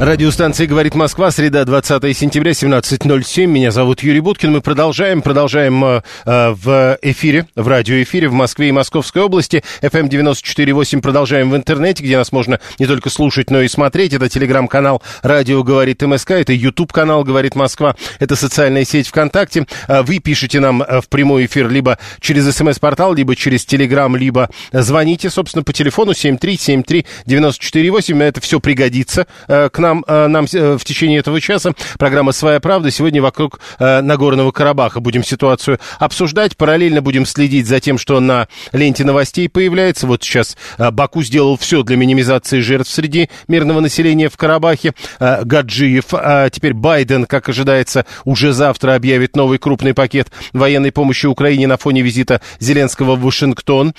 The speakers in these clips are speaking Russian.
Радиостанция «Говорит Москва», среда, 20 сентября, 17.07. Меня зовут Юрий Буткин. Мы продолжаем, продолжаем э, э, в эфире, в радиоэфире в Москве и Московской области. FM 94.8 продолжаем в интернете, где нас можно не только слушать, но и смотреть. Это телеграм-канал «Радио говорит МСК», это YouTube-канал «Говорит Москва», это социальная сеть ВКонтакте. Э, Вы пишете нам э, в прямой эфир либо через смс-портал, либо через телеграм, либо звоните, собственно, по телефону 7373948. Это все пригодится к нам, э, нам э, в течение этого часа. Программа «Своя правда». Сегодня вокруг э, Нагорного Карабаха будем ситуацию обсуждать. Параллельно будем следить за тем, что на ленте новостей появляется. Вот сейчас Баку сделал все для минимизации жертв среди мирного населения в Карабахе. Гаджиев. А теперь Байден, как ожидается, уже завтра объявит новый крупный пакет военной помощи Украине на фоне визита Зеленского в Вашингтон.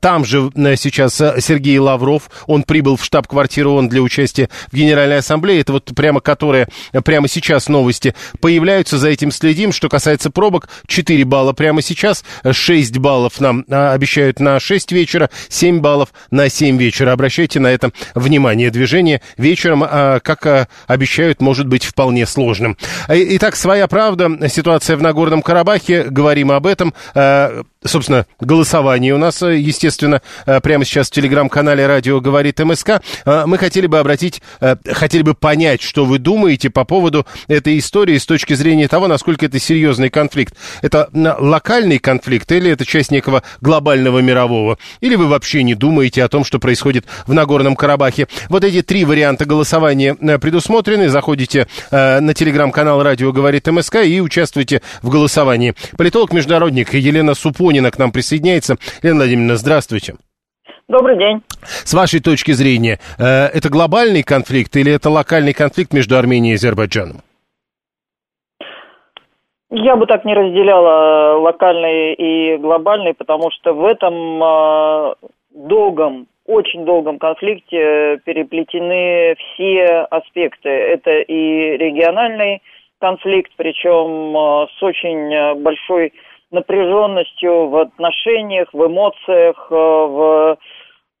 Там же сейчас Сергей Лавров. Он прибыл в штаб-квартиру ООН для участия в Генеральной Ассамблее. Это вот прямо которые прямо сейчас новости появляются. За этим следим. Что касается пробок, 4 балла прямо сейчас. 6 баллов нам а, обещают на 6 вечера. 7 баллов на 7 вечера. Обращайте на это внимание. Движение вечером, а, как а, обещают, может быть вполне сложным. Итак, своя правда. Ситуация в Нагорном Карабахе. Говорим об этом. Собственно, голосование у нас, естественно, прямо сейчас в телеграм-канале «Радио говорит МСК». Мы хотели бы обратить, э, хотели бы понять, что вы думаете по поводу этой истории с точки зрения того, насколько это серьезный конфликт. Это локальный конфликт или это часть некого глобального мирового? Или вы вообще не думаете о том, что происходит в Нагорном Карабахе? Вот эти три варианта голосования э, предусмотрены. Заходите э, на телеграм-канал «Радио говорит МСК» и участвуйте в голосовании. Политолог-международник Елена Супонина к нам присоединяется. Елена Владимировна, здравствуйте. Добрый день. С вашей точки зрения, э, это глобальный конфликт или это локальный конфликт между Арменией и Азербайджаном? Я бы так не разделяла локальный и глобальный, потому что в этом э, долгом, очень долгом конфликте переплетены все аспекты. Это и региональный конфликт, причем э, с очень э, большой напряженностью в отношениях, в эмоциях, э, в, э,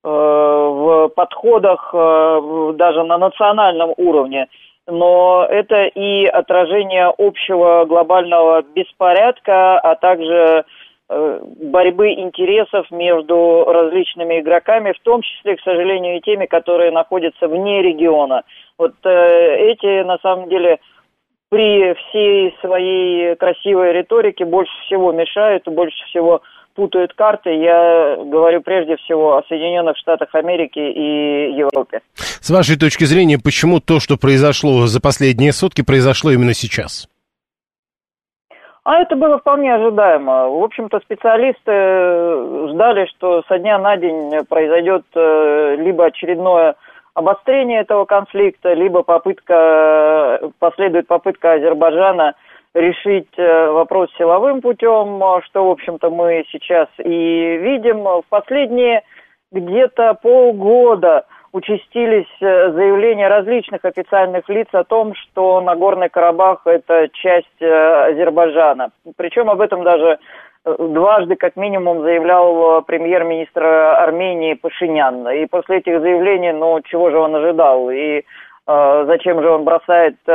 в подходах э, даже на национальном уровне. Но это и отражение общего глобального беспорядка, а также э, борьбы интересов между различными игроками, в том числе, к сожалению, и теми, которые находятся вне региона. Вот э, эти, на самом деле, при всей своей красивой риторике больше всего мешают, и больше всего путают карты. Я говорю прежде всего о Соединенных Штатах Америки и Европе. С вашей точки зрения, почему то, что произошло за последние сутки, произошло именно сейчас? А это было вполне ожидаемо. В общем-то, специалисты э, ждали, что со дня на день произойдет э, либо очередное обострение этого конфликта, либо попытка, последует попытка Азербайджана решить э, вопрос силовым путем, э, что, в общем-то, мы сейчас и видим. В последние где-то полгода участились э, заявления различных официальных лиц о том, что Нагорный Карабах – это часть Азербайджана. Причем об этом даже дважды как минимум заявлял премьер-министр Армении Пашинян. И после этих заявлений, ну, чего же он ожидал? И зачем же он бросает э,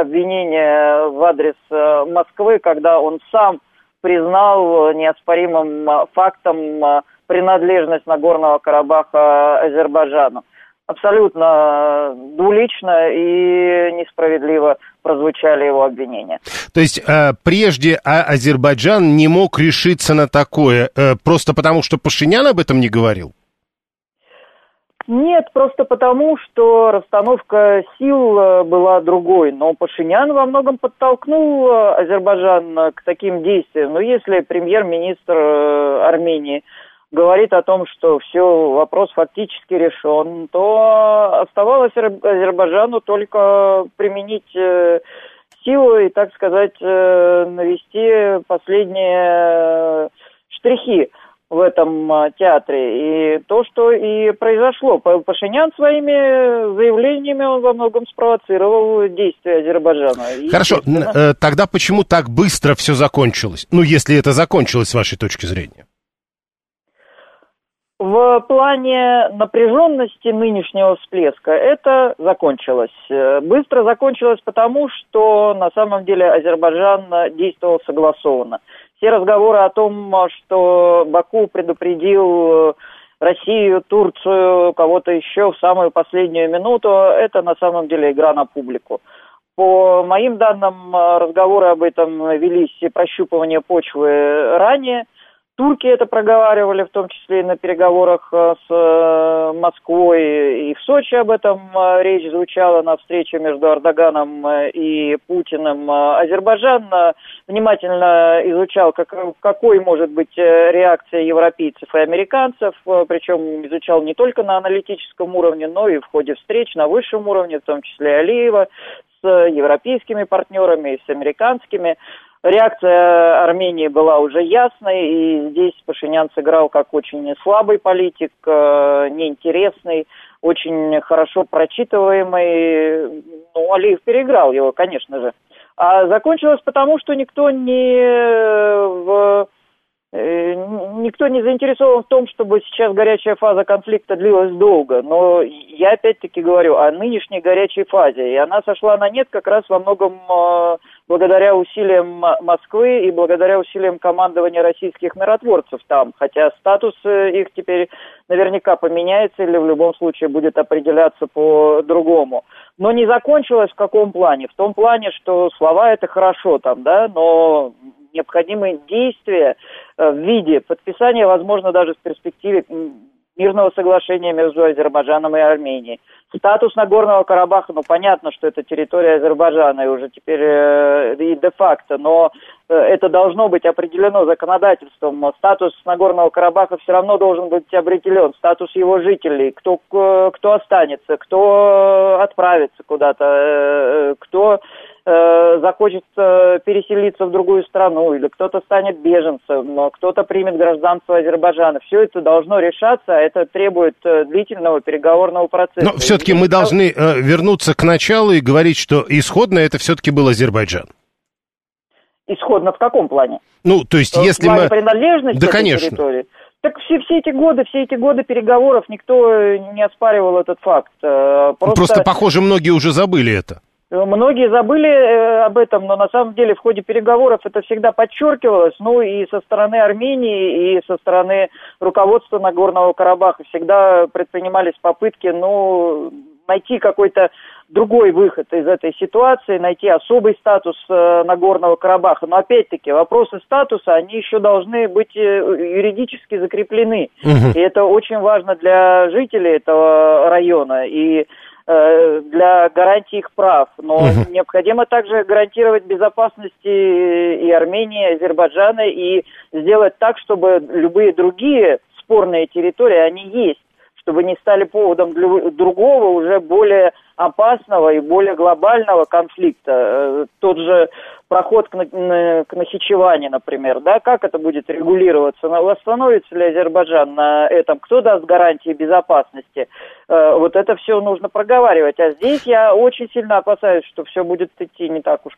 обвинения в адрес э, Москвы, когда он сам признал э, неоспоримым э, фактом э, принадлежность Нагорного Карабаха Азербайджану. Абсолютно э, двулично и несправедливо прозвучали его обвинения. То есть э, прежде а- Азербайджан не мог решиться на такое, э, просто потому что Пашинян об этом не говорил? Нет, просто потому, что расстановка сил э, была другой. Но Пашинян во многом подтолкнул э, Азербайджан к таким действиям. Но если премьер-министр э, Армении говорит о том, что все, вопрос фактически решен, то оставалось Азербайджану только применить силу и, так сказать, навести последние штрихи в этом а, театре. И то, что и произошло. Пашинян своими заявлениями он во многом спровоцировал действия Азербайджана. Хорошо, э, тогда почему так быстро все закончилось? Ну, если это закончилось с вашей точки зрения. В плане напряженности нынешнего всплеска это закончилось. Э, быстро закончилось потому, что на самом деле Азербайджан действовал согласованно. Все разговоры о том, что Баку предупредил Россию, Турцию, кого-то еще в самую последнюю минуту, это на самом деле игра на публику. По моим данным, разговоры об этом велись прощупывание почвы ранее – Турки это проговаривали, в том числе и на переговорах э, с э, Москвой, и в Сочи об этом э, речь звучала на встрече между Эрдоганом и Путиным. Азербайджан внимательно изучал, как, какой может быть реакция европейцев и американцев, причем изучал не только на аналитическом уровне, но и в ходе встреч на высшем уровне, в том числе Алиева, с европейскими партнерами и с американскими. Реакция Армении была уже ясной, и здесь Пашинян сыграл как очень слабый политик, э, неинтересный, очень хорошо прочитываемый. Ну, Алиев переиграл его, конечно же. А закончилось потому, что никто не в Э, никто не заинтересован в том, чтобы сейчас горячая фаза конфликта длилась долго. Но я опять-таки говорю о нынешней горячей фазе. И она сошла на нет как раз во многом э, благодаря усилиям Москвы и благодаря усилиям командования российских миротворцев там. Хотя статус э, их теперь наверняка поменяется или в любом случае будет определяться по-другому. Но не закончилось в каком плане? В том плане, что слова это хорошо там, да, но необходимые действия э, в виде подписания, возможно, даже в перспективе мирного соглашения между Азербайджаном и Арменией. Статус Нагорного Карабаха, ну понятно, что это территория Азербайджана и уже теперь э, и де-факто, но э, это должно быть определено законодательством. Статус Нагорного Карабаха все равно должен быть определен, статус его жителей, кто, кто останется, кто отправится куда-то, э, кто э, захочет э, переселиться в другую страну, или кто-то станет беженцем, кто-то примет гражданство Азербайджана. Все это должно решаться, а это требует э, длительного переговорного процесса. Но все-таки мы должны э, вернуться к началу и говорить, что исходно это все-таки был Азербайджан. Исходно в каком плане? Ну, то есть, если мы... принадлежности да, конечно. территории? Так все, все эти годы, все эти годы переговоров никто не оспаривал этот факт. Э, просто, Просто похоже, многие уже забыли это. Многие забыли э, об этом, но на самом деле в ходе переговоров это всегда подчеркивалось, ну и со стороны Армении, и со стороны руководства Нагорного Карабаха всегда предпринимались попытки, ну, найти какой-то другой выход из этой ситуации, найти особый статус э, Нагорного Карабаха. Но опять-таки вопросы статуса, они еще должны быть э, юридически закреплены. Угу. И это очень важно для жителей этого района. И Э, для гарантии их прав. Но угу. необходимо также гарантировать безопасность и Армении, и Азербайджана, и сделать так, чтобы любые другие спорные территории, они есть, чтобы не стали поводом для другого, уже более опасного и более глобального конфликта. Э, тот же проход к, к Нахичевани, например, да, как это будет регулироваться, восстановится ли Азербайджан на этом, кто даст гарантии безопасности, э, вот это все нужно проговаривать, а здесь я очень сильно опасаюсь, что все будет идти не так уж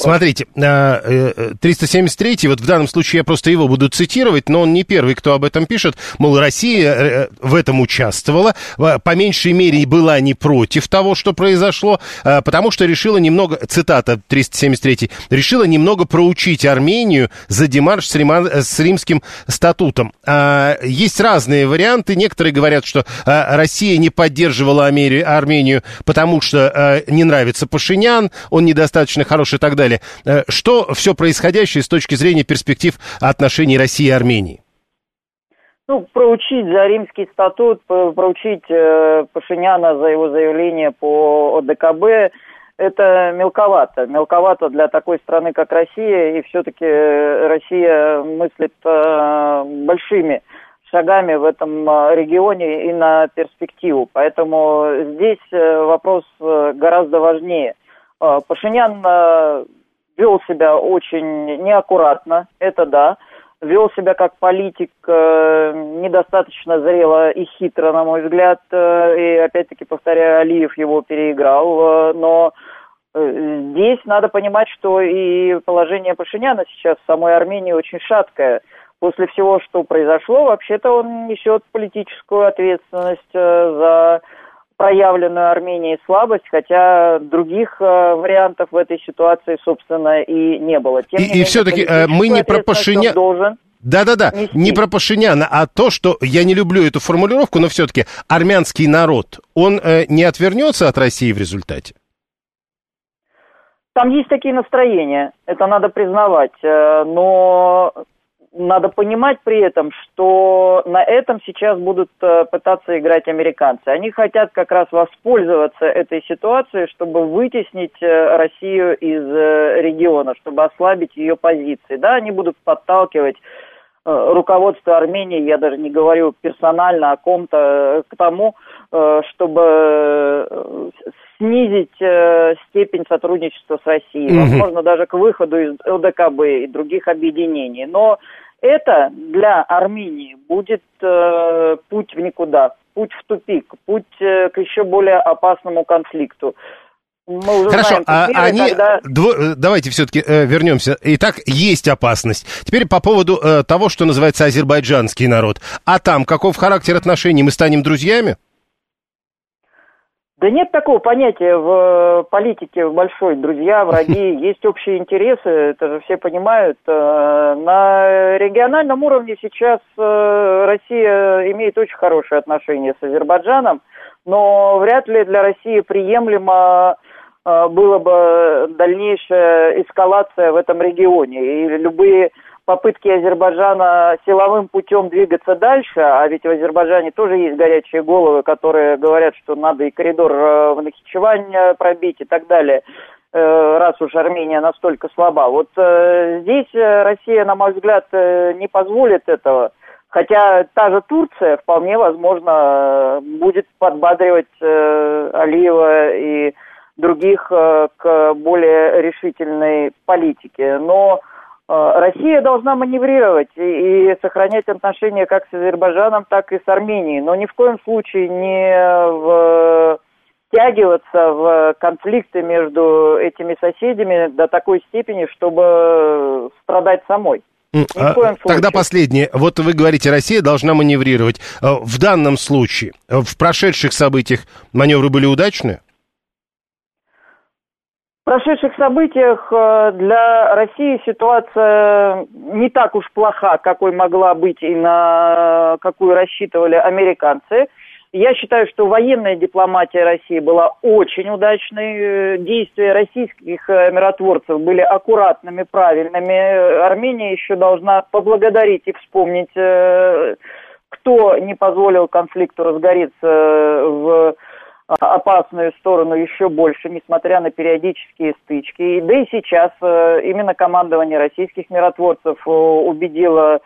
Смотрите, 373, а, э, вот в данном случае я просто его буду цитировать, но он не первый, кто об этом пишет. Мол, Россия э, в этом участвовала, по меньшей мере была не против того, что произошло, потому что решила немного, цитата 373, решила немного проучить Армению за демарш с, Рима, с римским статутом. А, есть разные варианты. Некоторые говорят, что Россия не поддерживала Армению, потому что не нравится Пашинян, он недостаточно хороший и так далее далее. Э, что все происходящее с точки зрения перспектив отношений России и Армении? ну, проучить за римский статут, проучить э, Пашиняна за его заявление по ОДКБ, это мелковато. Мелковато для такой страны, как Россия, и все-таки Россия мыслит э, большими шагами в этом э, регионе и на перспективу. Поэтому здесь э, вопрос э, гораздо важнее. Пашинян вел себя очень неаккуратно, это да вел себя как политик э, недостаточно зрело и хитро, на мой взгляд. Э, и опять-таки, повторяю, Алиев его переиграл. Э, но здесь надо понимать, что и положение Пашиняна сейчас в самой Армении очень шаткое. После всего, что произошло, вообще-то он несет политическую ответственность за проявленную Арменией слабость, хотя других э, вариантов в этой ситуации, собственно, и не было. Тем и, и все-таки э, мы не про Пашиняна... должен да-да-да, не про Пашиняна, а то, что я не люблю эту формулировку, но все-таки армянский народ, он э, не отвернется от России в результате? Там есть такие настроения, это надо признавать, э, но надо понимать при этом, что на этом сейчас будут э, пытаться играть американцы. Они хотят как раз воспользоваться этой ситуацией, чтобы вытеснить э, Россию из э, региона, чтобы ослабить ее позиции. Да, они будут подталкивать руководство Армении, я даже не говорю персонально о ком-то, к тому, чтобы снизить степень сотрудничества с Россией, возможно, даже к выходу из ЛДКБ и других объединений. Но это для Армении будет э, путь в никуда, путь в тупик, путь э, к еще более опасному конфликту. Мы уже Хорошо, знаем а они... когда... Дво... Э, давайте все-таки э, вернемся. Итак, есть опасность. Теперь по поводу э, того, что называется азербайджанский народ. А там каков характер отношений? Мы станем друзьями? Да нет такого понятия в политике в большой. Друзья, враги, есть общие интересы, это же все понимают. Э, на региональном уровне сейчас э, Россия имеет очень хорошие отношения с Азербайджаном, но вряд ли для России приемлемо э, было бы дальнейшая эскалация в этом регионе. И любые попытки Азербайджана силовым путем двигаться дальше, а ведь в Азербайджане тоже есть горячие головы, которые говорят, что надо и коридор э, в Нахичевань э, пробить и так далее, э, раз уж Армения настолько слаба. Вот здесь Россия, на мой взгляд, не позволит этого. Хотя та же Турция вполне возможно будет подбадривать Алиева и других к более решительной политике. Но Э, Россия должна маневрировать и, и сохранять отношения как с Азербайджаном, так и с Арменией, но ни в коем случае не втягиваться в конфликты между этими соседями до такой степени, чтобы страдать самой. А, тогда последнее. Вот вы говорите, Россия должна маневрировать. Э, в данном случае, э, в прошедших событиях маневры были удачные? прошедших событиях э, для России ситуация не так уж плоха, какой могла быть и на какую рассчитывали американцы. Я считаю, что военная дипломатия России была очень удачной. Действия российских э, миротворцев были аккуратными, правильными. Армения еще должна поблагодарить и вспомнить, э, кто не позволил конфликту разгореться в опасную сторону еще больше, несмотря на периодические стычки. Да и сейчас э, именно командование российских миротворцев э, убедило э,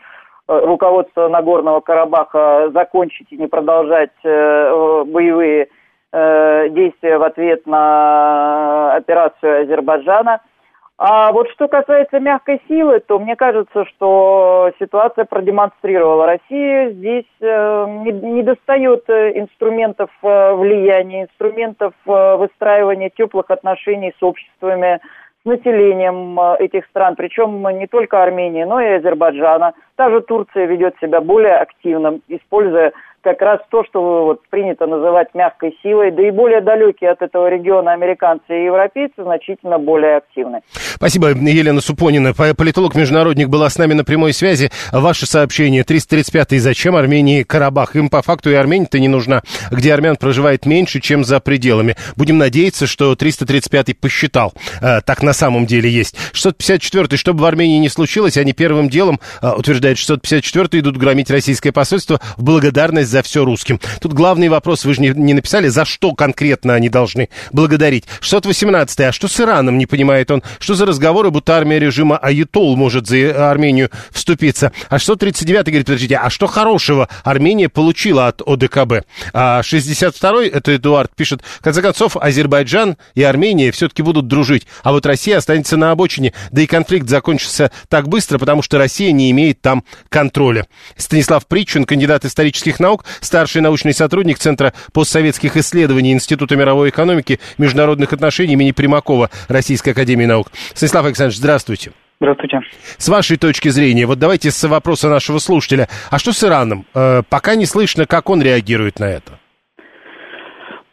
руководство Нагорного Карабаха закончить и не продолжать боевые действия в ответ на операцию Азербайджана – а вот что касается мягкой силы, то мне кажется, что ситуация продемонстрировала. Россия здесь э, не, достает э, инструментов э, влияния, инструментов э, выстраивания теплых отношений с обществами, с населением э, этих стран, причем не только Армении, но и Азербайджана. Та же Турция ведет себя более активно, используя как раз то, что вот принято называть мягкой силой, да и более далекие от этого региона американцы и европейцы значительно более активны. Спасибо, Елена Супонина. Политолог-международник была с нами на прямой связи. Ваше сообщение 335-й. Зачем Армении Карабах? Им по факту и Армения-то не нужна, где армян проживает меньше, чем за пределами. Будем надеяться, что 335-й посчитал. Э, так на самом деле есть. 654-й. Что бы в Армении не случилось, они первым делом, э, утверждает 654-й, идут громить российское посольство в благодарность за все русским. Тут главный вопрос, вы же не, не написали, за что конкретно они должны благодарить. 618-й. А что с Ираном, не понимает он? Что за разговоры, будто армия режима Аютол может за Армению вступиться? А 639-й говорит, подождите, а что хорошего Армения получила от ОДКБ? А 62-й, это Эдуард пишет, в конце концов, Азербайджан и Армения все-таки будут дружить, а вот Россия останется на обочине, да и конфликт закончится так быстро, потому что Россия не имеет там контроля. Станислав Притчин, кандидат исторических наук, старший научный сотрудник Центра постсоветских исследований Института мировой экономики, международных отношений имени Примакова Российской Академии Наук. Станислав Александрович, здравствуйте. Здравствуйте. С вашей точки зрения, вот давайте с вопроса нашего слушателя. А что с Ираном? Э, пока не слышно, как он реагирует на это.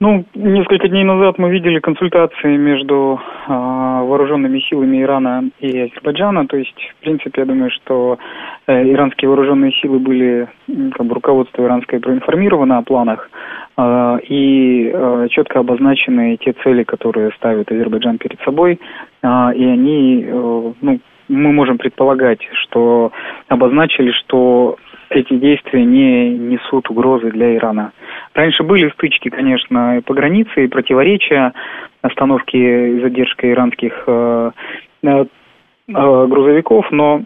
Ну, несколько дней назад мы видели консультации между э, вооруженными силами Ирана и Азербайджана. То есть, в принципе, я думаю, что э, иранские вооруженные силы были, как бы, руководство иранское проинформировано о планах э, и э, четко обозначены те цели, которые ставит Азербайджан перед собой. Э, и они, э, ну, мы можем предполагать, что обозначили, что эти действия не несут угрозы для Ирана. Раньше были стычки, конечно, по границе, и противоречия, остановки и задержка иранских э, э, э, грузовиков, но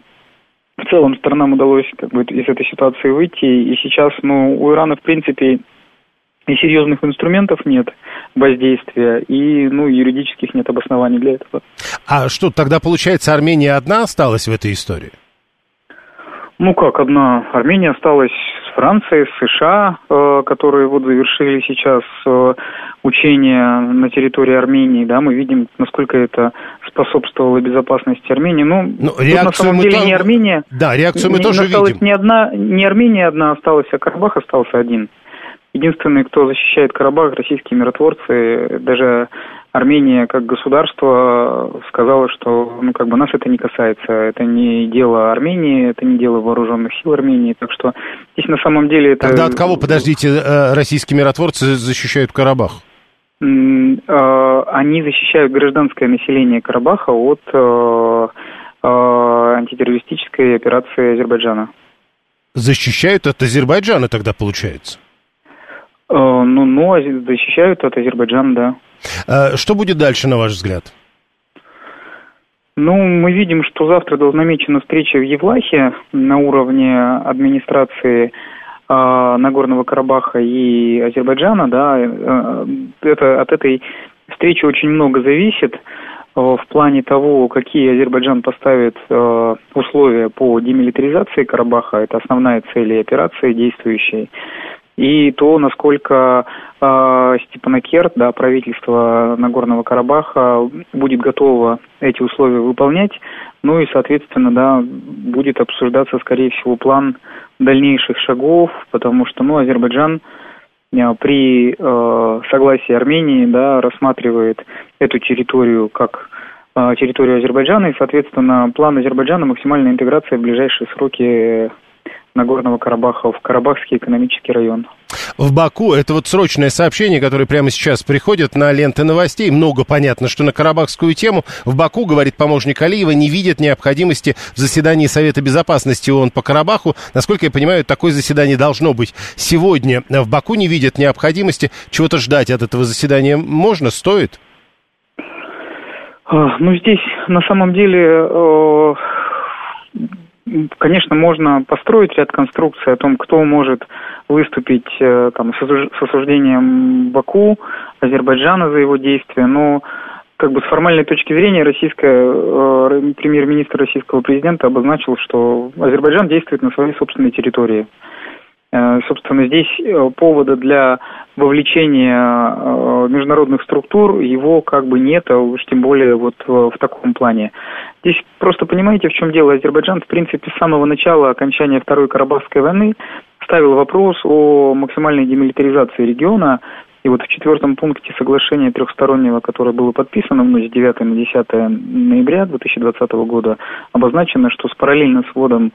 в целом сторонам удалось как бы из этой ситуации выйти, и сейчас, ну, у Ирана, в принципе, и серьезных инструментов нет воздействия, и ну, юридических нет обоснований для этого. А что, тогда получается Армения одна осталась в этой истории? Ну как, одна Армения осталась с Францией, с США, э, которые вот завершили сейчас э, учения на территории Армении, да, мы видим, насколько это способствовало безопасности Армении. Ну, ну реакцию на самом деле там... не Армения. Да, реакцию мы не, тоже видим. Не одна, не Армения одна осталась, а Карабах остался один. Единственный, кто защищает Карабах, российские миротворцы, даже Армения как государство сказала, что ну, как бы нас это не касается. Это не дело Армении, это не дело вооруженных сил Армении. Так что здесь на самом деле это... Тогда от кого, подождите, э, российские миротворцы защищают Карабах? Э, они защищают гражданское население Карабаха от э, антитеррористической операции Азербайджана. Защищают от Азербайджана тогда, получается? Ну, ну, защищают от Азербайджана, да. Э, что будет дальше, на ваш взгляд? Ну, мы видим, что завтра намечена встреча в Евлахе на уровне администрации э, Нагорного Карабаха и Азербайджана, да, э, это, от этой встречи очень много зависит э, в плане того, какие Азербайджан поставит э, условия по демилитаризации Карабаха, это основная цель операции действующей и то, насколько э, Степанакерт, да, правительство Нагорного Карабаха будет готово эти условия выполнять, ну и, соответственно, да, будет обсуждаться, скорее всего, план дальнейших шагов, потому что, ну, Азербайджан э, при э, согласии Армении, да, рассматривает эту территорию как территорию Азербайджана, и, соответственно, план Азербайджана максимальная интеграция в ближайшие сроки Нагорного Карабаха в Карабахский экономический район. В Баку это вот срочное сообщение, которое прямо сейчас приходит на ленты новостей. Много понятно, что на карабахскую тему в Баку, говорит помощник Алиева, не видит необходимости в заседании Совета Безопасности ООН по Карабаху. Насколько я понимаю, такое заседание должно быть сегодня. В Баку не видят необходимости. Чего-то ждать от этого заседания можно, стоит? А, ну, здесь на самом деле э, Конечно, можно построить ряд конструкций о том, кто может выступить э, там, с осуждением Баку, Азербайджана за его действия, но как бы с формальной точки зрения российская, э, премьер-министр российского президента обозначил, что Азербайджан действует на своей собственной территории. Э, собственно, здесь э, повода для вовлечения э, международных структур его как бы нет, а уж тем более вот в таком плане. Здесь просто понимаете, в чем дело. Азербайджан, в принципе, с самого начала окончания Второй Карабахской войны ставил вопрос о максимальной демилитаризации региона. И вот в четвертом пункте соглашения трехстороннего, которое было подписано мной с 9 на 10 ноября 2020 года, обозначено, что с параллельно с вводом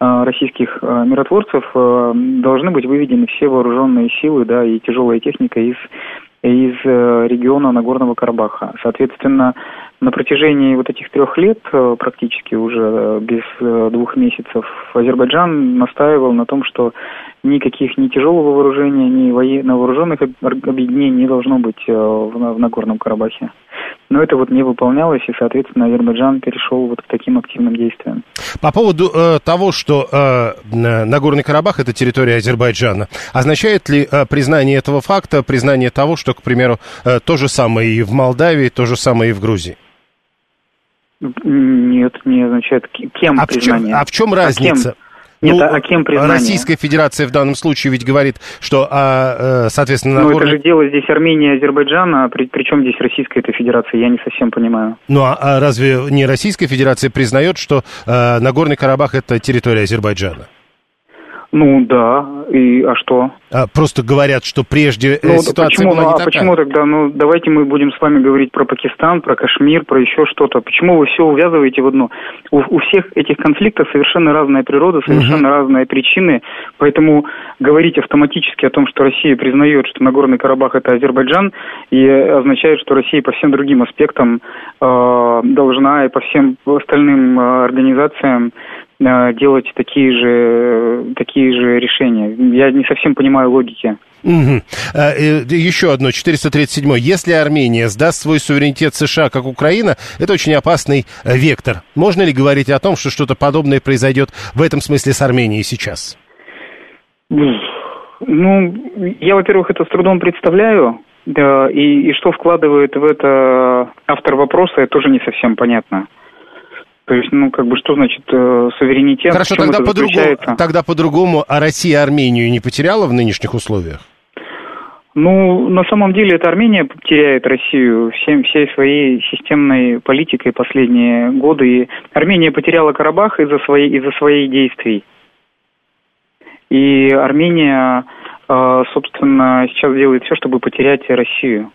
российских а, миротворцев а, должны быть выведены все вооруженные силы да, и тяжелая техника из из э, региона Нагорного Карабаха. Соответственно, на протяжении вот этих трех лет, э, практически уже э, без двух месяцев, Азербайджан настаивал на том, что никаких ни тяжелого вооружения, ни вооруженных объединений не должно быть в Нагорном Карабахе. Но это вот не выполнялось, и, соответственно, Азербайджан перешел вот к таким активным действиям. По поводу э, того, что э, Нагорный Карабах это территория Азербайджана, означает ли э, признание этого факта, признание того, что, к примеру, э, то же самое и в Молдавии, то же самое и в Грузии? Нет, не означает. Кем а признание? В чем, а в чем разница? А кем? Нет, ну, а кем признание? Российская Федерация в данном случае ведь говорит, что, а, э, соответственно... Ну, это же дело здесь Армения и Азербайджана, при, причем здесь Российская эта Федерация, я не совсем понимаю. Ну, а, а разве не Российская Федерация признает, что а, Нагорный Карабах это территория Азербайджана? Ну да, и а что? А, просто говорят, что прежде э, ну, ситуация почему, была не а такая. почему тогда? Ну давайте мы будем с вами говорить про Пакистан, про Кашмир, про еще что-то. Почему вы все увязываете в одно? У, у всех этих конфликтов совершенно разная природа, совершенно угу. разные причины, поэтому говорить автоматически о том, что Россия признает, что Нагорный Карабах это Азербайджан, и означает, что Россия по всем другим аспектам э, должна и по всем остальным э, организациям делать такие же, такие же решения. Я не совсем понимаю логики. Угу. Еще одно, 437. Если Армения сдаст свой суверенитет США, как Украина, это очень опасный э, вектор. Можно ли говорить о том, что что-то подобное произойдет в этом смысле с Арменией сейчас? Ну, я, во-первых, это с трудом представляю. Да, и, и что вкладывает в это автор вопроса, это тоже не совсем понятно. То есть, ну, как бы, что значит э, суверенитет? Хорошо, тогда по-другому, тогда по-другому, а Россия Армению не потеряла в нынешних условиях? Ну, на самом деле, это Армения теряет Россию всем, всей своей системной политикой последние годы. И Армения потеряла Карабах из-за своей, из-за своих действий. И Армения, э, собственно, сейчас делает все, чтобы потерять Россию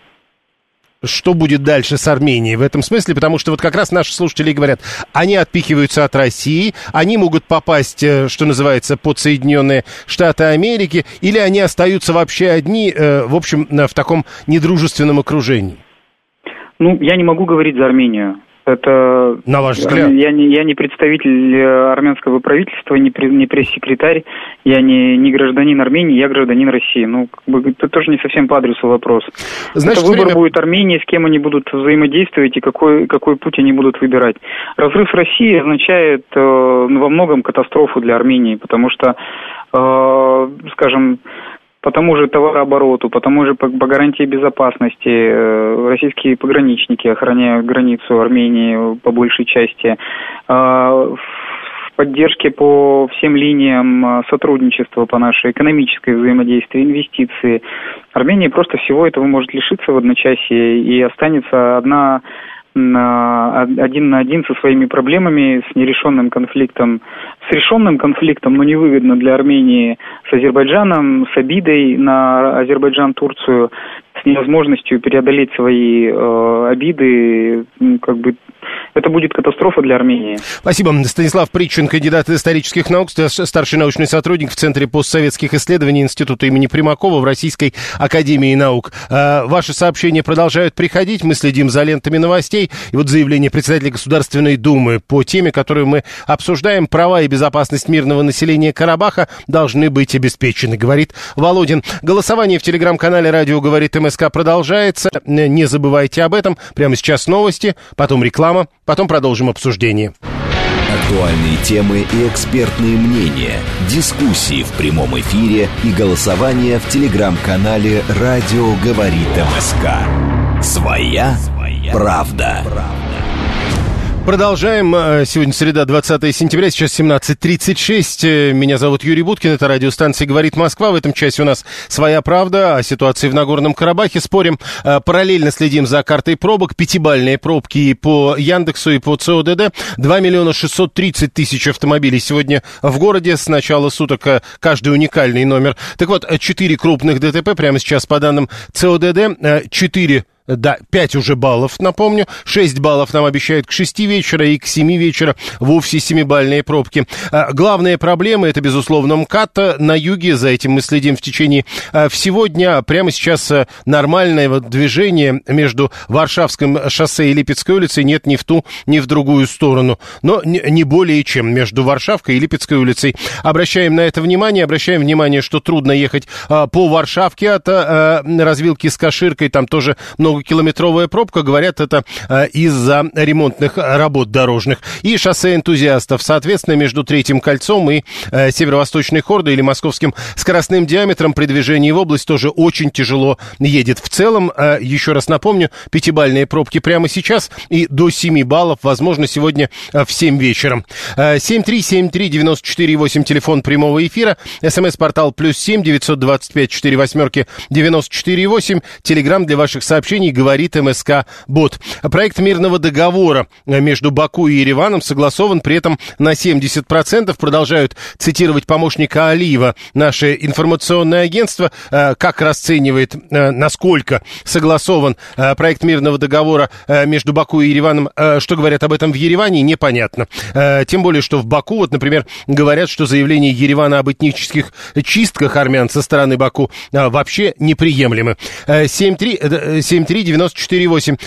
что будет дальше с Арменией в этом смысле, потому что вот как раз наши слушатели говорят, они отпихиваются от России, они могут попасть, э, что называется, под Соединенные Штаты Америки, или они остаются вообще одни, э, в общем, в таком недружественном окружении? Ну, я не могу говорить за Армению. Это, На ваш взгляд? Я не, я не представитель э, армянского правительства, не, не пресс-секретарь, я не, не гражданин Армении, я гражданин России. Ну, как бы, это тоже не совсем по адресу вопрос. Значит, это выбор время... будет Армении, с кем они будут взаимодействовать и какой, какой путь они будут выбирать. Разрыв России означает э, во многом катастрофу для Армении, потому что, э, скажем, по тому же товарообороту, по тому же по, по гарантии безопасности. Э, российские пограничники охраняют границу Армении по большей части. А, в поддержке по всем линиям а, сотрудничества, по нашей экономической взаимодействии, инвестиции. Армения просто всего этого может лишиться в одночасье и останется одна на, один на один со своими проблемами, с нерешенным конфликтом, с решенным конфликтом, но невыгодно для Армении с Азербайджаном, с обидой на Азербайджан, Турцию, с невозможностью преодолеть свои э, обиды, как бы это будет катастрофа для Армении. Спасибо. Станислав Причин, кандидат исторических наук, старший научный сотрудник в Центре постсоветских исследований Института имени Примакова в Российской Академии Наук. А, ваши сообщения продолжают приходить, мы следим за лентами новостей. И вот заявление председателя Государственной Думы по теме, которую мы обсуждаем, права и безопасность мирного населения Карабаха должны быть обеспечены, говорит Володин. Голосование в телеграм-канале «Радио говорит МСК» продолжается. Не забывайте об этом. Прямо сейчас новости, потом реклама, Потом продолжим обсуждение. Актуальные темы и экспертные мнения, дискуссии в прямом эфире и голосование в телеграм-канале «Радио говорит МСК». Своя, Своя правда. правда. Продолжаем. Э, сегодня среда, 20 сентября, сейчас 17.36. Э, меня зовут Юрий Буткин, это радиостанция «Говорит Москва». В этом часе у нас «Своя правда» о ситуации в Нагорном Карабахе. Спорим, э, параллельно следим за картой пробок. Пятибальные пробки и по Яндексу, и по ЦОДД. 2 миллиона 630 тысяч автомобилей сегодня в городе. С начала суток каждый уникальный номер. Так вот, 4 крупных ДТП прямо сейчас по данным ЦОДД. 4 да, 5 уже баллов, напомню. 6 баллов нам обещают к 6 вечера и к 7 вечера вовсе 7-бальные пробки. А, главная проблема это, безусловно, МКАД на юге. За этим мы следим в течение а, всего дня. Прямо сейчас а, нормальное движение между Варшавским шоссе и Липецкой улицей нет ни в ту, ни в другую сторону. Но не более чем между Варшавкой и Липецкой улицей. Обращаем на это внимание. Обращаем внимание, что трудно ехать по Варшавке от развилки с Каширкой. Там тоже много многокилометровая пробка. Говорят, это э, из-за ремонтных работ дорожных. И шоссе энтузиастов. Соответственно, между Третьим кольцом и э, Северо-Восточной Хордой или Московским скоростным диаметром при движении в область тоже очень тяжело едет. В целом, э, еще раз напомню, пятибальные пробки прямо сейчас и до 7 баллов, возможно, сегодня в 7 вечером. 7373948, телефон прямого эфира, смс-портал плюс 7 925 4 восьмерки 94,8, телеграмм для ваших сообщений соглашений, говорит МСК Бот. Проект мирного договора между Баку и Ереваном согласован при этом на 70%. Продолжают цитировать помощника Алиева наше информационное агентство. Э, как расценивает, э, насколько согласован э, проект мирного договора между Баку и Ереваном, что говорят об этом в Ереване, непонятно. Тем более, что в Баку, вот, например, говорят, что заявление Еревана об этнических чистках армян со стороны Баку вообще неприемлемы. 7.3, 7 7373948.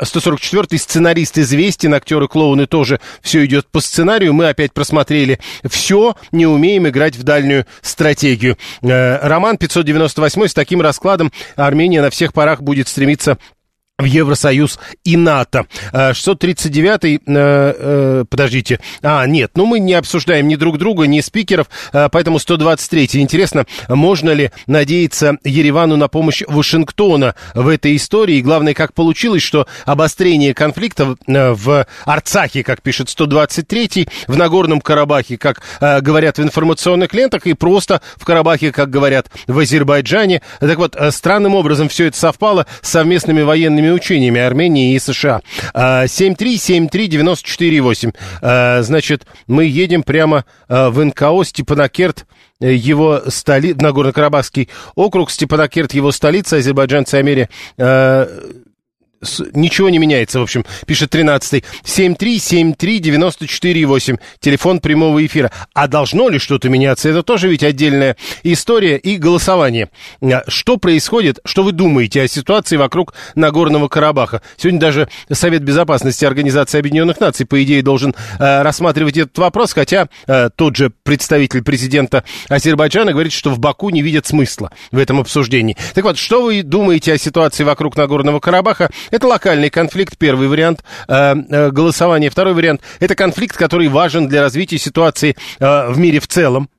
144-й сценарист известен, актеры-клоуны тоже все идет по сценарию. Мы опять просмотрели все, не умеем играть в дальнюю стратегию. Э, роман 598 с таким раскладом Армения на всех парах будет стремиться в Евросоюз и НАТО. 639-й, э, э, подождите, а, нет, ну мы не обсуждаем ни друг друга, ни спикеров, э, поэтому 123-й. Интересно, можно ли надеяться Еревану на помощь Вашингтона в этой истории? И главное, как получилось, что обострение конфликта э, в Арцахе, как пишет 123-й, в Нагорном Карабахе, как э, говорят в информационных лентах, и просто в Карабахе, как говорят в Азербайджане. Так вот, э, странным образом все это совпало с совместными военными учениями Армении и США. 7373948. А, а, значит, мы едем прямо а, в НКО Степанакерт, его столи... Нагорно-Карабахский округ, Степанакерт, его столица, азербайджанцы Амери ничего не меняется, в общем, пишет 13-й. 7373948, телефон прямого эфира. А должно ли что-то меняться? Это тоже ведь отдельная история и голосование. А что происходит, что вы думаете о ситуации вокруг Нагорного Карабаха? Сегодня даже Совет Безопасности Организации Объединенных Наций, по идее, должен э, рассматривать этот вопрос, хотя э, тот же представитель президента Азербайджана говорит, что в Баку не видят смысла в этом обсуждении. Так вот, что вы думаете о ситуации вокруг Нагорного Карабаха? Это локальный конфликт, первый вариант э, э, голосования. Второй вариант – это конфликт, который важен для развития ситуации э, в мире в целом.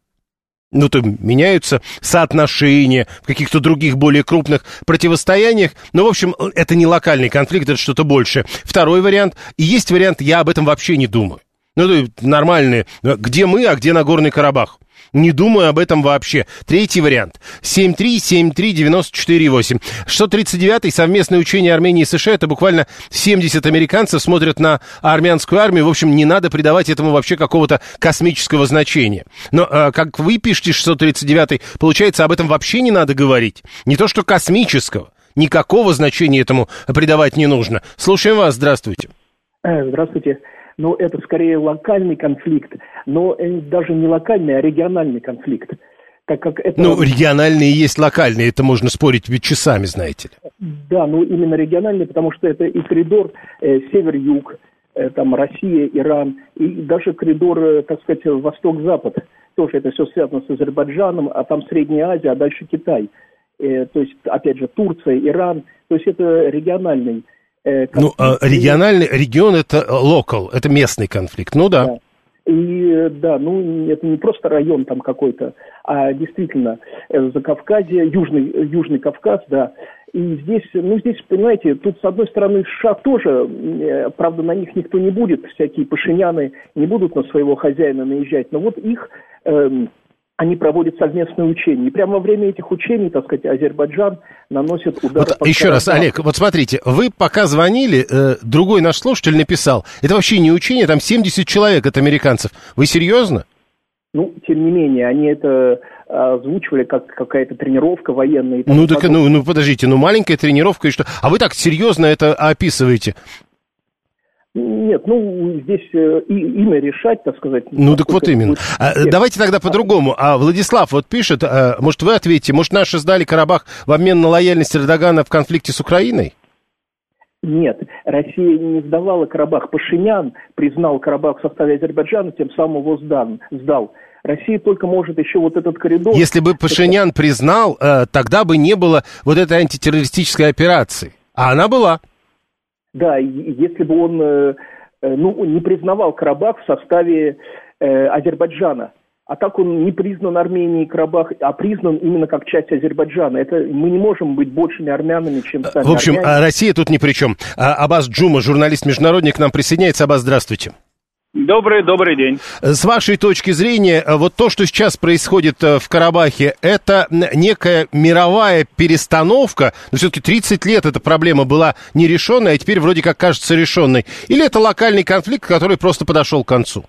Ну, то меняются соотношения в каких-то других более крупных противостояниях. Ну, в общем, это не локальный конфликт, это что-то большее. Второй вариант. И есть вариант, я об этом вообще не думаю. Ну, нормальные. Где мы, а где Нагорный Карабах? Не думаю об этом вообще. Третий вариант. 7373948. 639-й совместное учение Армении и США. Это буквально 70 американцев смотрят на армянскую армию. В общем, не надо придавать этому вообще какого-то космического значения. Но, а, как вы пишете, 639-й, получается, об этом вообще не надо говорить. Не то, что космического. Никакого значения этому придавать не нужно. Слушаем вас. Здравствуйте. Э, здравствуйте но это скорее локальный конфликт, но э, даже не локальный, а региональный конфликт. Так как это... Ну, региональные есть локальные, это можно спорить ведь часами, знаете ли. Да, ну именно региональный, потому что это и коридор э, север-юг, э, там Россия, Иран, и даже коридор, э, так сказать, восток-запад. Тоже это все связано с Азербайджаном, а там Средняя Азия, а дальше Китай. Э, то есть, опять же, Турция, Иран. То есть это региональный Э, ну, а региональный регион это локал, это местный конфликт, ну да. да. И да, ну это не просто район там какой-то, а действительно э, за Кавказье, Южный, Южный Кавказ, да, И здесь, ну здесь, понимаете, тут с одной стороны США тоже, э, правда, на них никто не будет, всякие пашиняны не будут на своего хозяина наезжать, но вот их эм, они проводят совместные учения. И прямо во время этих учений, так сказать, Азербайджан наносит удар. Вот еще раз, Олег, вот смотрите, вы пока звонили, э, другой наш слушатель написал, это вообще не учение, там 70 человек от американцев. Вы серьезно? Ну, тем не менее, они это озвучивали как какая-то тренировка военная. Ну, так, ну, ну, подождите, ну, маленькая тренировка и что? А вы так серьезно это описываете? Нет, ну, здесь э, и, имя решать, так сказать. Ну, так вот именно. А, давайте тогда по-другому. А Владислав вот пишет, а, может, вы ответите, может, наши сдали Карабах в обмен на лояльность Эрдогана в конфликте с Украиной? Нет, Россия не сдавала Карабах. Пашинян признал Карабах в составе Азербайджана, тем самым его сдан, сдал. Россия только может еще вот этот коридор... Если бы Пашинян признал, э, тогда бы не было вот этой антитеррористической операции. А она была. Да, если бы он э, э, ну, не признавал Карабах в составе Азербайджана. А так он не признан Арменией Карабах, а признан именно как часть Азербайджана. Это мы не можем быть большими армянами, чем сами В общем, армяне. Россия тут ни при чем. А Абаз Джума, журналист-международник, к нам присоединяется. Абаз, здравствуйте. Добрый, добрый день. С вашей точки зрения, э, вот то, что сейчас происходит э, в Карабахе, это некая мировая перестановка, но все-таки 30 лет эта проблема была нерешенной, а теперь вроде как кажется решенной, или это локальный конфликт, который просто подошел к концу?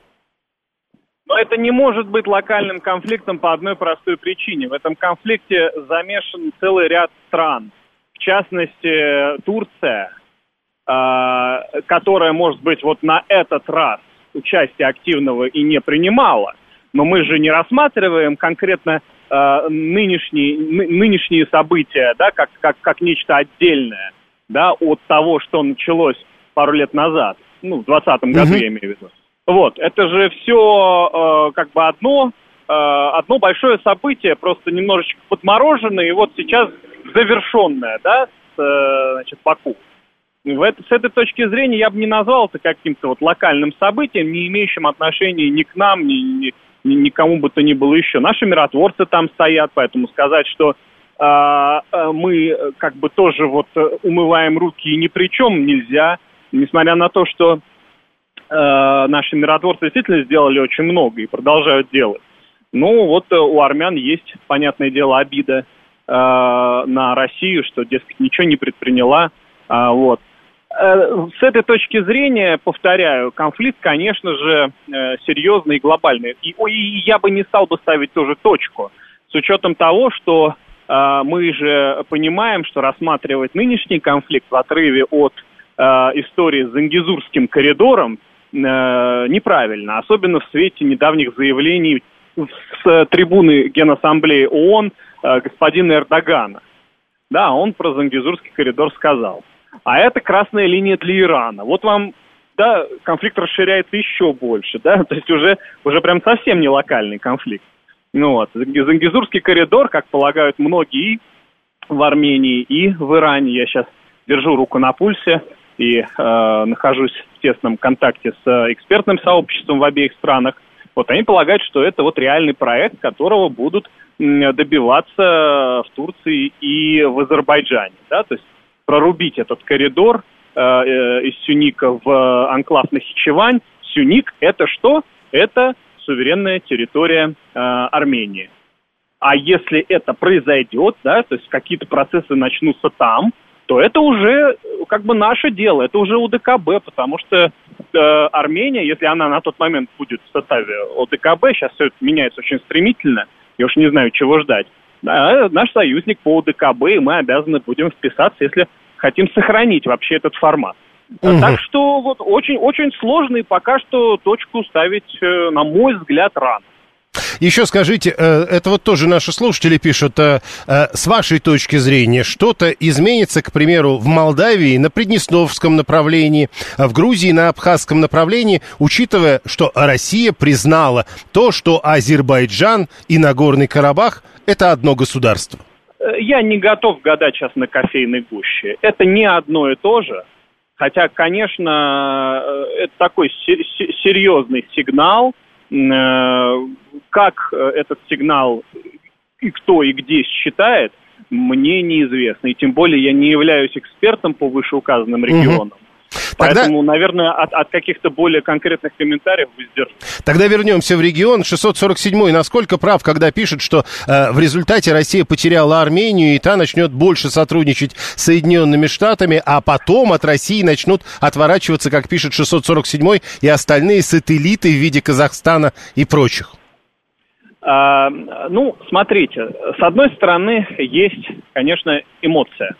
Но это не может быть локальным конфликтом по одной простой причине. В этом конфликте замешан целый ряд стран. В частности, Турция, э, которая, может быть, вот на этот раз участия активного и не принимала. Но мы же не рассматриваем конкретно э, нынешние, ны, нынешние события, да, как, как, как нечто отдельное, да, от того, что началось пару лет назад, ну, в 2020 году, я имею в виду. Вот, это же все э, как бы одно, э, одно большое событие, просто немножечко подмороженное, и вот сейчас завершенное, да, с, э, значит, Баку. В это, с этой точки зрения я бы не назвал это каким-то вот локальным событием, не имеющим отношения ни к нам, ни, ни, ни, ни кому бы то ни было еще. Наши миротворцы там стоят, поэтому сказать, что а, а, мы как бы тоже вот умываем руки и ни при чем нельзя, несмотря на то, что а, наши миротворцы действительно сделали очень много и продолжают делать. Ну вот у армян есть, понятное дело, обида а, на Россию, что, дескать, ничего не предприняла. А, вот. Э, с этой точки зрения, повторяю, конфликт, конечно же, э, серьезный и глобальный. И, я бы не стал бы ставить тоже точку, с учетом того, что э, мы же понимаем, что рассматривать нынешний конфликт в отрыве от истории с Зангизурским коридором неправильно, особенно в свете недавних заявлений с трибуны Генассамблеи ООН господина Эрдогана. Да, он про Зангизурский коридор сказал. А это красная линия для Ирана. Вот вам, да, конфликт расширяется еще больше, да, то есть уже, уже прям совсем не локальный конфликт. Ну вот, Зангизурский коридор, как полагают многие в Армении и в Иране, я сейчас держу руку на пульсе и э, нахожусь в тесном контакте с экспертным сообществом в обеих странах, вот они полагают, что это вот реальный проект, которого будут добиваться в Турции и в Азербайджане, да, то есть прорубить этот коридор э, э, из Сюника в анклав Нахичевань. Сюник – это что? Это суверенная территория э, Армении. А если это произойдет, да, то есть какие-то процессы начнутся там, то это уже как бы наше дело, это уже УДКБ, потому что э, Армения, если она на тот момент будет в составе ОДКБ, сейчас все это меняется очень стремительно, я уж не знаю, чего ждать, да, наш союзник по УДКБ, и мы обязаны будем вписаться, если хотим сохранить вообще этот формат. Угу. Так что вот очень-очень сложно и пока что точку ставить, э, на мой взгляд, рано. Еще скажите, э, это вот тоже наши слушатели пишут, э, с вашей точки зрения, что-то изменится, к примеру, в Молдавии на Приднестровском направлении, в Грузии на Абхазском направлении, учитывая, что Россия признала то, что Азербайджан и Нагорный Карабах – это одно государство? Я не готов гадать сейчас на кофейной гуще. Это не одно и то же. Хотя, конечно, это такой серьезный сигнал. Э, как этот сигнал и кто и где считает, мне неизвестно. И тем более я не являюсь экспертом по вышеуказанным регионам. Тогда... Поэтому, наверное, от, от каких-то более конкретных комментариев воздержусь. Тогда вернемся в регион. 647-й. Насколько прав, когда пишет, что э, в результате Россия потеряла Армению, и та начнет больше сотрудничать с Соединенными Штатами, а потом от России начнут отворачиваться, как пишет 647-й, и остальные сателлиты в виде Казахстана и прочих? А, ну, смотрите, с одной стороны, есть, конечно, эмоция,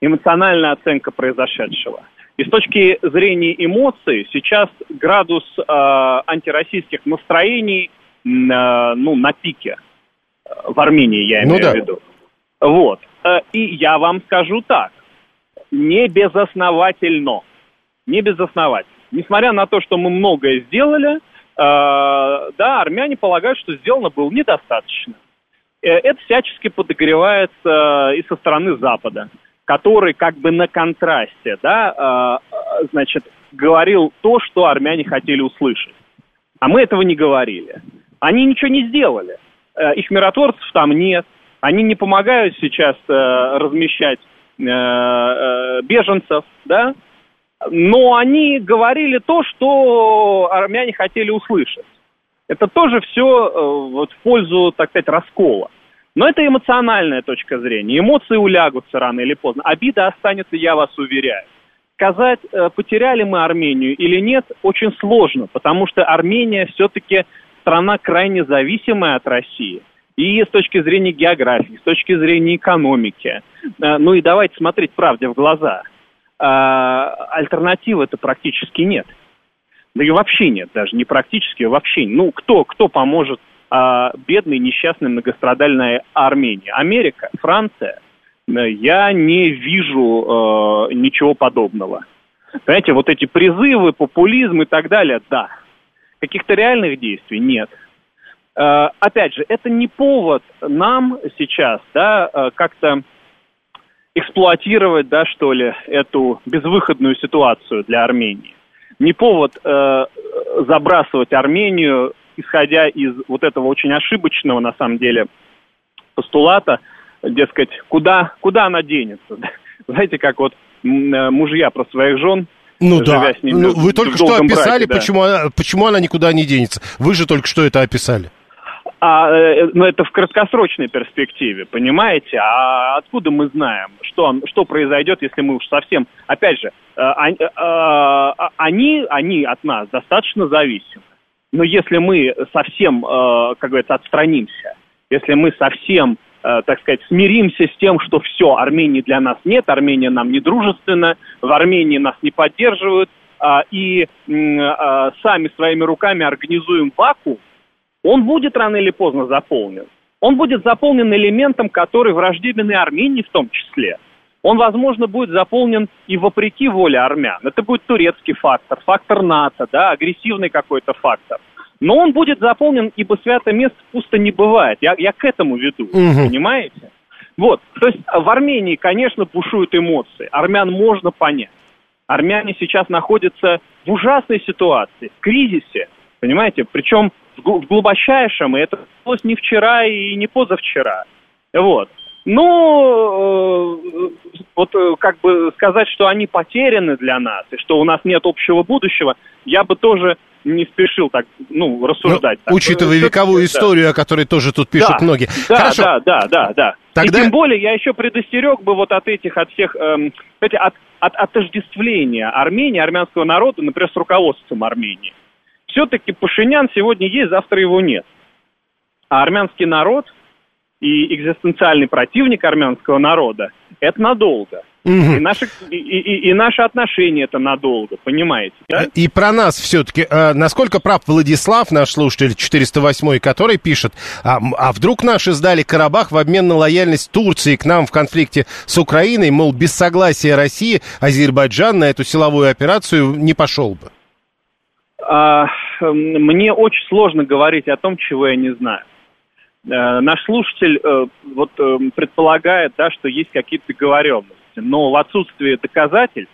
эмоциональная оценка произошедшего. И с точки зрения эмоций, сейчас градус э, антироссийских настроений э, ну, на пике. В Армении, я имею ну, да. в виду. Вот. И я вам скажу так. Не безосновательно. Не безосновательно. Несмотря на то, что мы многое сделали, Э, да, армяне полагают, что сделано было недостаточно. Э, это всячески подогревается и со стороны Запада, который как бы на контрасте, да, э, значит, говорил то, что армяне хотели услышать. А мы этого не говорили. Они ничего не сделали. Их миротворцев там нет. Они не помогают сейчас размещать беженцев, да, но они говорили то, что армяне хотели услышать. Это тоже все э, вот, в пользу, так сказать, раскола. Но это эмоциональная точка зрения. Эмоции улягутся рано или поздно. Обида останется, я вас уверяю. Сказать, э, потеряли мы Армению или нет, очень сложно, потому что Армения все-таки страна крайне зависимая от России. И с точки зрения географии, с точки зрения экономики. Э, ну и давайте смотреть правде в глаза – а, альтернативы-то практически нет. Да и вообще нет, даже не практически, а вообще. Ну, кто, кто поможет а, бедной, несчастной, многострадальной Армении? Америка, Франция? Я не вижу а, ничего подобного. Понимаете, вот эти призывы, популизм и так далее, да. Каких-то реальных действий нет. А, опять же, это не повод нам сейчас, да, а, как-то эксплуатировать, да, что ли, эту безвыходную ситуацию для Армении. Не повод э, забрасывать Армению, исходя из вот этого очень ошибочного, на самом деле, постулата, дескать, куда, куда она денется. Знаете, как вот э, мужья про своих жен ну да, ними ну, вы только что описали, браке, да. почему, она, почему она никуда не денется. Вы же только что это описали. А, э, но это в краткосрочной перспективе, понимаете? А откуда мы знаем, что, что произойдет, если мы уж совсем... Опять же, э, э, они, они от нас достаточно зависимы. Но если мы совсем, как говорится, отстранимся, если мы совсем, так сказать, смиримся с тем, что все, Армении для нас нет, Армения нам не дружественна, в Армении нас не поддерживают, и сами своими руками организуем вакуум, он будет рано или поздно заполнен. Он будет заполнен элементом, который враждебен и Армении в том числе. Он, возможно, будет заполнен и вопреки воле армян. Это будет турецкий фактор, фактор НАТО, да, агрессивный какой-то фактор. Но он будет заполнен, ибо святое место пусто не бывает. Я, я к этому веду, угу. понимаете? Вот, то есть в Армении, конечно, бушуют эмоции. Армян можно понять. Армяне сейчас находятся в ужасной ситуации, в кризисе, понимаете? Причем в глубочайшем, и это не вчера и не позавчера. Вот. Ну, э, вот э, как бы сказать, что они потеряны для нас, и что у нас нет общего будущего, я бы тоже не спешил так, ну, рассуждать. Ну, так. Учитывая вековую да. историю, о которой тоже тут пишут да, многие. Да, Хорошо. да, да, да, да. Тогда... И тем более я еще предостерег бы вот от этих, от всех, эм, от, от отождествления Армении, армянского народа, например, с руководством Армении все-таки Пашинян сегодня есть, завтра его нет. А армянский народ и экзистенциальный противник армянского народа – это надолго. Угу. И, наши, и, и, и наши отношения это надолго, понимаете? Да? И про нас все-таки, э, насколько прав Владислав, наш слушатель 408, который пишет, а, а вдруг наши сдали Карабах в обмен на лояльность Турции к нам в конфликте с Украиной, мол, без согласия России Азербайджан на эту силовую операцию не пошел бы? А, мне очень сложно говорить о том, чего я не знаю. Э, наш слушатель э, вот э, предполагает, да, что есть какие-то договоренности, но в отсутствии доказательств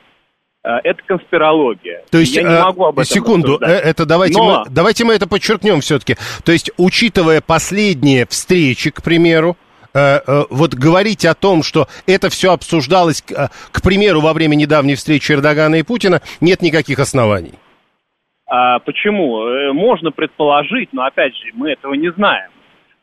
это конспирология. То есть, я не могу об этом секунду, рассуждать. это давайте, Но... мы, давайте мы это подчеркнем все-таки. То есть, учитывая последние встречи, к примеру, вот говорить о том, что это все обсуждалось, к, к примеру, во время недавней встречи Эрдогана и Путина, нет никаких оснований. А, почему? Можно предположить, но опять же, мы этого не знаем.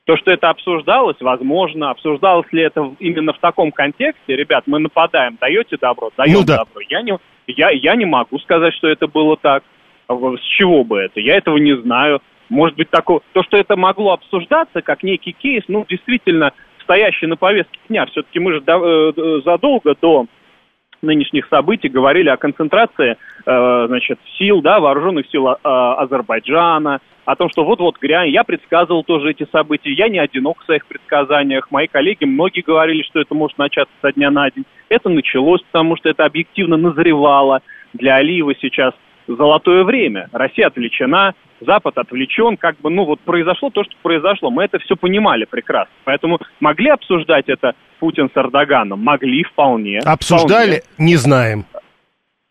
То, что это обсуждалось, возможно, обсуждалось ли это именно в таком контексте, ребят, мы нападаем, даете добро, даем ну, да. добро. Я не, я, я не могу сказать, что это было так. С чего бы это? Я этого не знаю. Может быть, такое... то, что это могло обсуждаться как некий кейс, ну, действительно, стоящий на повестке дня. Все-таки мы же до, э, задолго до нынешних событий говорили о концентрации, э, значит, сил, да, вооруженных сил э, Азербайджана, о том, что вот-вот грянь. Я предсказывал тоже эти события. Я не одинок в своих предсказаниях. Мои коллеги, многие говорили, что это может начаться со дня на день. Это началось, потому что это объективно назревало. Для Алиева сейчас золотое время. Россия отвлечена, Запад отвлечен, как бы, ну вот произошло то, что произошло. Мы это все понимали прекрасно. Поэтому могли обсуждать это Путин с Эрдоганом? Могли вполне. Обсуждали? Вполне. Не знаем.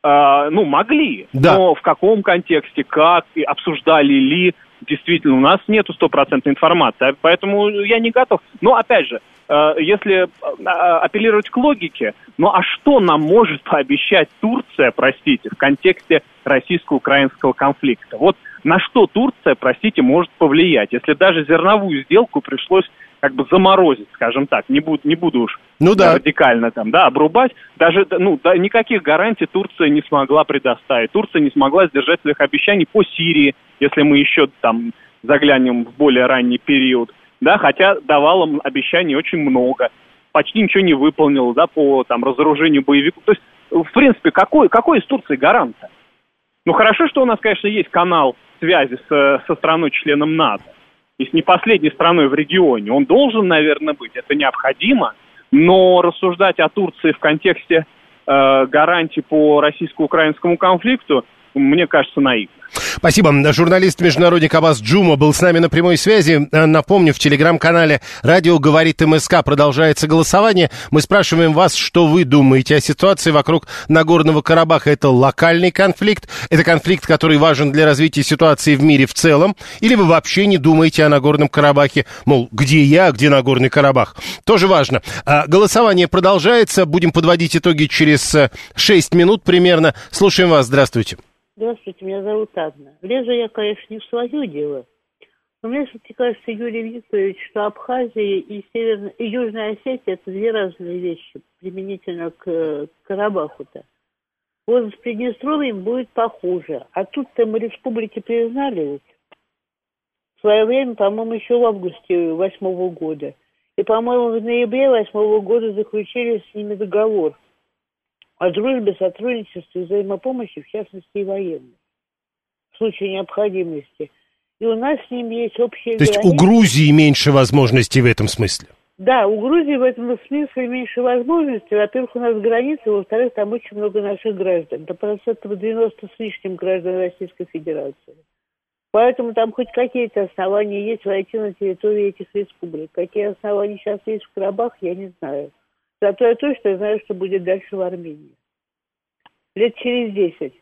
А, ну, могли. Да. Но в каком контексте, как, и обсуждали ли, действительно, у нас нету стопроцентной информации. Поэтому я не готов. Но, опять же, если э, апеллировать к логике, ну а что нам может пообещать Турция, простите, в контексте российско-украинского конфликта? Вот на что Турция, простите, может повлиять, если даже зерновую сделку пришлось как бы заморозить, скажем так, не буду, не буду уж ну, да. радикально там, да, обрубать, даже, ну, да, никаких гарантий Турция не смогла предоставить. Турция не смогла сдержать своих обещаний по Сирии, если мы еще там заглянем в более ранний период да, хотя давал им обещаний очень много, почти ничего не выполнил, да, по там разоружению боевиков. То есть, в принципе, какой, какой из Турции гарант? Ну, хорошо, что у нас, конечно, есть канал связи с, со страной-членом НАТО и с не последней страной в регионе. Он должен, наверное, быть, это необходимо, но рассуждать о Турции в контексте э, гарантий по российско-украинскому конфликту, мне кажется, наивно. Спасибо. Журналист-международник Абаз Джума был с нами на прямой связи. Э, напомню, в телеграм-канале «Радио говорит МСК» продолжается голосование. Мы спрашиваем вас, что вы думаете о ситуации вокруг Нагорного Карабаха. Это локальный конфликт? Это конфликт, который важен для развития ситуации в мире в целом? Или вы вообще не думаете о Нагорном Карабахе? Мол, где я, где Нагорный Карабах? Тоже важно. А, голосование продолжается. Будем подводить итоги через 6 э, минут примерно. Слушаем вас. Здравствуйте. Здравствуйте, меня зовут Анна. Лезу я, конечно, не в свое дело, но мне все-таки кажется, Юрий Викторович, что Абхазия и, Северная, и Южная Осетия – это две разные вещи применительно к Карабаху-то. Вот с Приднестровьем будет похуже. А тут-то мы республики признали ведь. В свое время, по-моему, еще в августе восьмого года. И, по-моему, в ноябре восьмого года заключили с ними договор – о дружбе, сотрудничестве и взаимопомощи, в частности и военной, в случае необходимости. И у нас с ним есть общие То есть у Грузии меньше возможностей в этом смысле? Да, у Грузии в этом смысле меньше возможностей. Во-первых, у нас граница, во-вторых, там очень много наших граждан. Это процентов 90 с лишним граждан Российской Федерации. Поэтому там хоть какие-то основания есть войти на территорию этих республик. Какие основания сейчас есть в Карабах, я не знаю. Зато я точно знаю, что будет дальше в Армении. Лет через десять.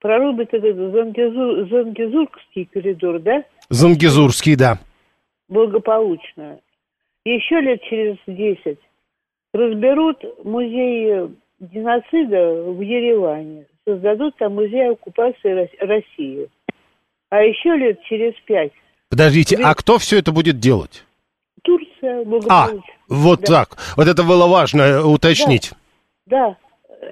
Прорубит этот Зангизур, Зангизурский коридор, да? Зангизурский, да. Благополучно. Еще лет через десять разберут музей геноцида в Ереване. Создадут там музей оккупации России. А еще лет через пять... Подождите, а кто все это будет делать? Турция А, вот да. так. Вот это было важно уточнить. Да. да.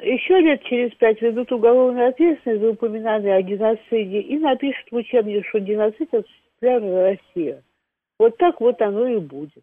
Еще лет через пять ведут уголовную ответственность за упоминание о геноциде и напишут в учебнике, что геноцид осуществляла Россия. Вот так вот оно и будет.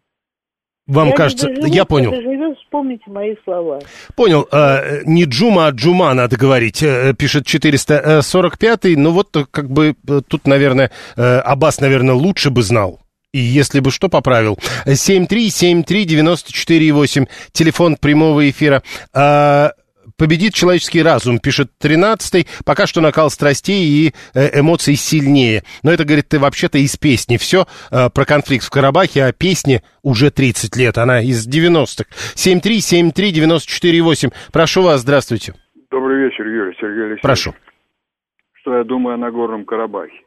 Вам я кажется, доживу, я понял. Доживу, вспомните мои слова. Понял. Э, не Джума, а Джума надо говорить, э, пишет 445-й. Ну вот, как бы, э, тут, наверное, э, Аббас, наверное, лучше бы знал. И если бы что поправил. 7373948, телефон прямого эфира. А, победит человеческий разум, пишет 13-й. Пока что накал страстей и э, эмоций сильнее. Но это, говорит, ты вообще-то из песни. Все э, про конфликт в Карабахе, а песне уже 30 лет. Она из 90-х. 7373948. Прошу вас, здравствуйте. Добрый вечер, Юрий Сергей Алексеевич. Прошу. Что я думаю о Нагорном Карабахе?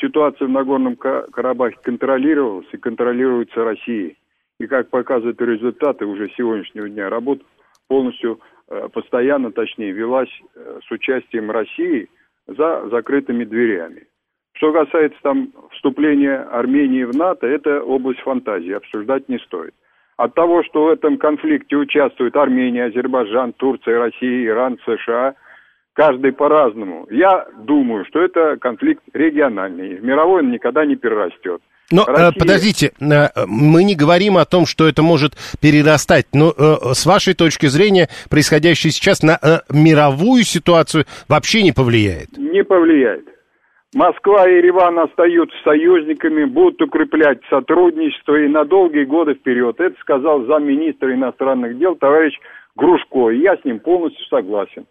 Ситуация в Нагорном Карабахе контролировалась и контролируется Россией. И как показывают результаты уже сегодняшнего дня, работа полностью, э, постоянно, точнее, велась э, с участием России за закрытыми дверями. Что касается там вступления Армении в НАТО, это область фантазии, обсуждать не стоит. От того, что в этом конфликте участвуют Армения, Азербайджан, Турция, Россия, Иран, США, каждый по-разному. Я думаю, что это конфликт региональный. В мировой он никогда не перерастет. Но э, Россия... подождите, э, мы не говорим о том, что это может перерастать. Но э, с вашей точки зрения, происходящее сейчас на мировую ситуацию вообще не повлияет? Не повлияет. Москва и Ереван остаются союзниками, будут укреплять сотрудничество и на долгие годы вперед. Это сказал замминистра иностранных дел товарищ Грушко, я с ним полностью согласен.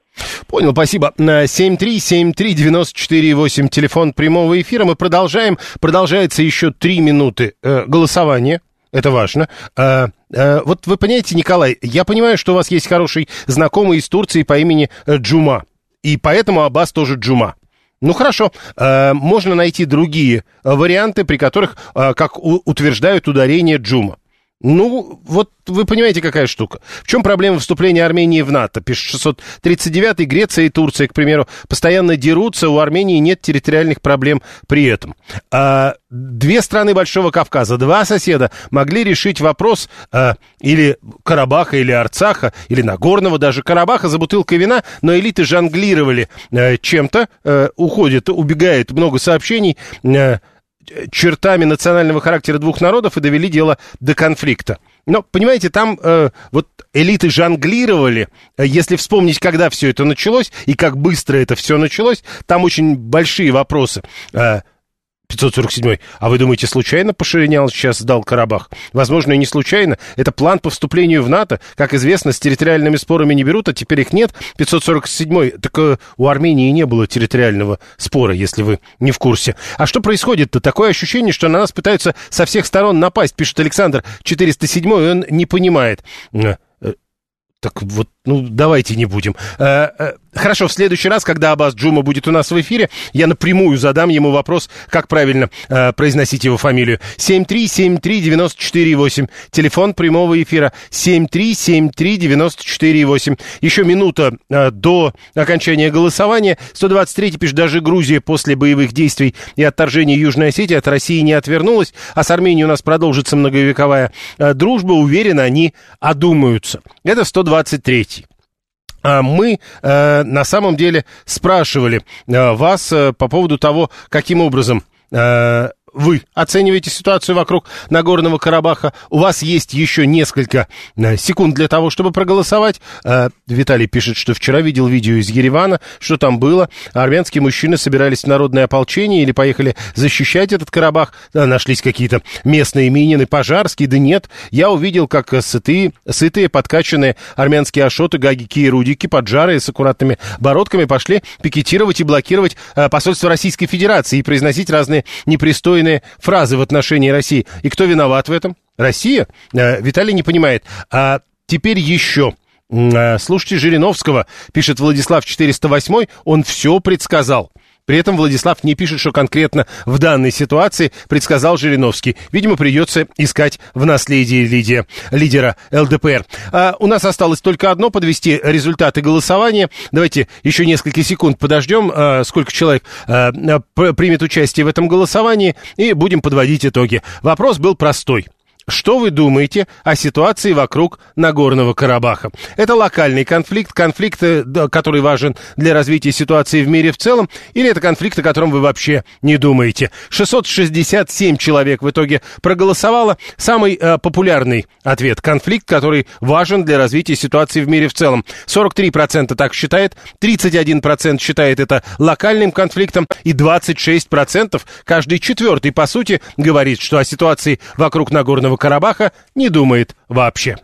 Понял, спасибо. 7373948, телефон прямого эфира. Мы продолжаем. Продолжается еще три минуты э, голосования. Это важно. А, а, вот вы понимаете, Николай, я понимаю, что у вас есть хороший знакомый из Турции по имени э, Джума. И поэтому Аббас тоже Джума. Ну хорошо, э, можно найти другие варианты, при которых, э, как у, утверждают, ударение Джума. Ну, вот вы понимаете, какая штука. В чем проблема вступления Армении в НАТО? Пишет 639-й, Греция и Турция, к примеру, постоянно дерутся, у Армении нет территориальных проблем при этом. А, две страны Большого Кавказа, два соседа могли решить вопрос а, или Карабаха, или Арцаха, или Нагорного даже Карабаха за бутылкой вина, но элиты жонглировали а, чем-то, а, уходит, убегает много сообщений, а, чертами национального характера двух народов и довели дело до конфликта. Но, понимаете, там э, вот элиты жонглировали. Если вспомнить, когда все это началось и как быстро это все началось, там очень большие вопросы. Э, 547. А вы думаете, случайно Пашинян сейчас сдал Карабах? Возможно, и не случайно. Это план по вступлению в НАТО. Как известно, с территориальными спорами не берут, а теперь их нет. 547. Так э, у Армении не было территориального спора, если вы не в курсе. А что происходит-то? Такое ощущение, что на нас пытаются со всех сторон напасть, пишет Александр 407, и он не понимает. Э, э, так вот, ну, давайте не будем. Хорошо, в следующий раз, когда Аббас Джума будет у нас в эфире, я напрямую задам ему вопрос, как правильно э, произносить его фамилию. 7373948. Телефон прямого эфира 7373948. Еще минута э, до окончания голосования. 123 пишет, даже Грузия после боевых действий и отторжения Южной Осетии от России не отвернулась, а с Арменией у нас продолжится многовековая э, дружба. Уверен, они одумаются. Это 123 а мы э, на самом деле спрашивали э, вас э, по поводу того, каким образом вы оцениваете ситуацию вокруг Нагорного Карабаха. У вас есть еще несколько э, секунд для того, чтобы проголосовать. Э, Виталий пишет, что вчера видел видео из Еревана, что там было. Армянские мужчины собирались в народное ополчение или поехали защищать этот Карабах. Э, нашлись какие-то местные минины, пожарские. Да нет, я увидел, как сытые, сытые подкачанные армянские ашоты, гагики и рудики, поджарые с аккуратными бородками пошли пикетировать и блокировать посольство Российской Федерации и произносить разные непристойные непристойные фразы в отношении России. И кто виноват в этом? Россия? Э, Виталий не понимает. А теперь еще. Э, слушайте Жириновского, пишет Владислав 408, он все предсказал. При этом Владислав не пишет, что конкретно в данной ситуации предсказал Жириновский. Видимо, придется искать в наследии лидера, лидера ЛДПР. А у нас осталось только одно, подвести результаты голосования. Давайте еще несколько секунд подождем, а, сколько человек а, примет участие в этом голосовании, и будем подводить итоги. Вопрос был простой. Что вы думаете о ситуации вокруг Нагорного Карабаха? Это локальный конфликт, конфликт, э, который важен для развития ситуации в мире в целом, или это конфликт, о котором вы вообще не думаете? 667 человек в итоге проголосовало. Самый э, популярный ответ – конфликт, который важен для развития ситуации в мире в целом. 43% так считает, 31% считает это локальным конфликтом, и 26% каждый четвертый, по сути, говорит, что о ситуации вокруг Нагорного Карабаха не думает вообще.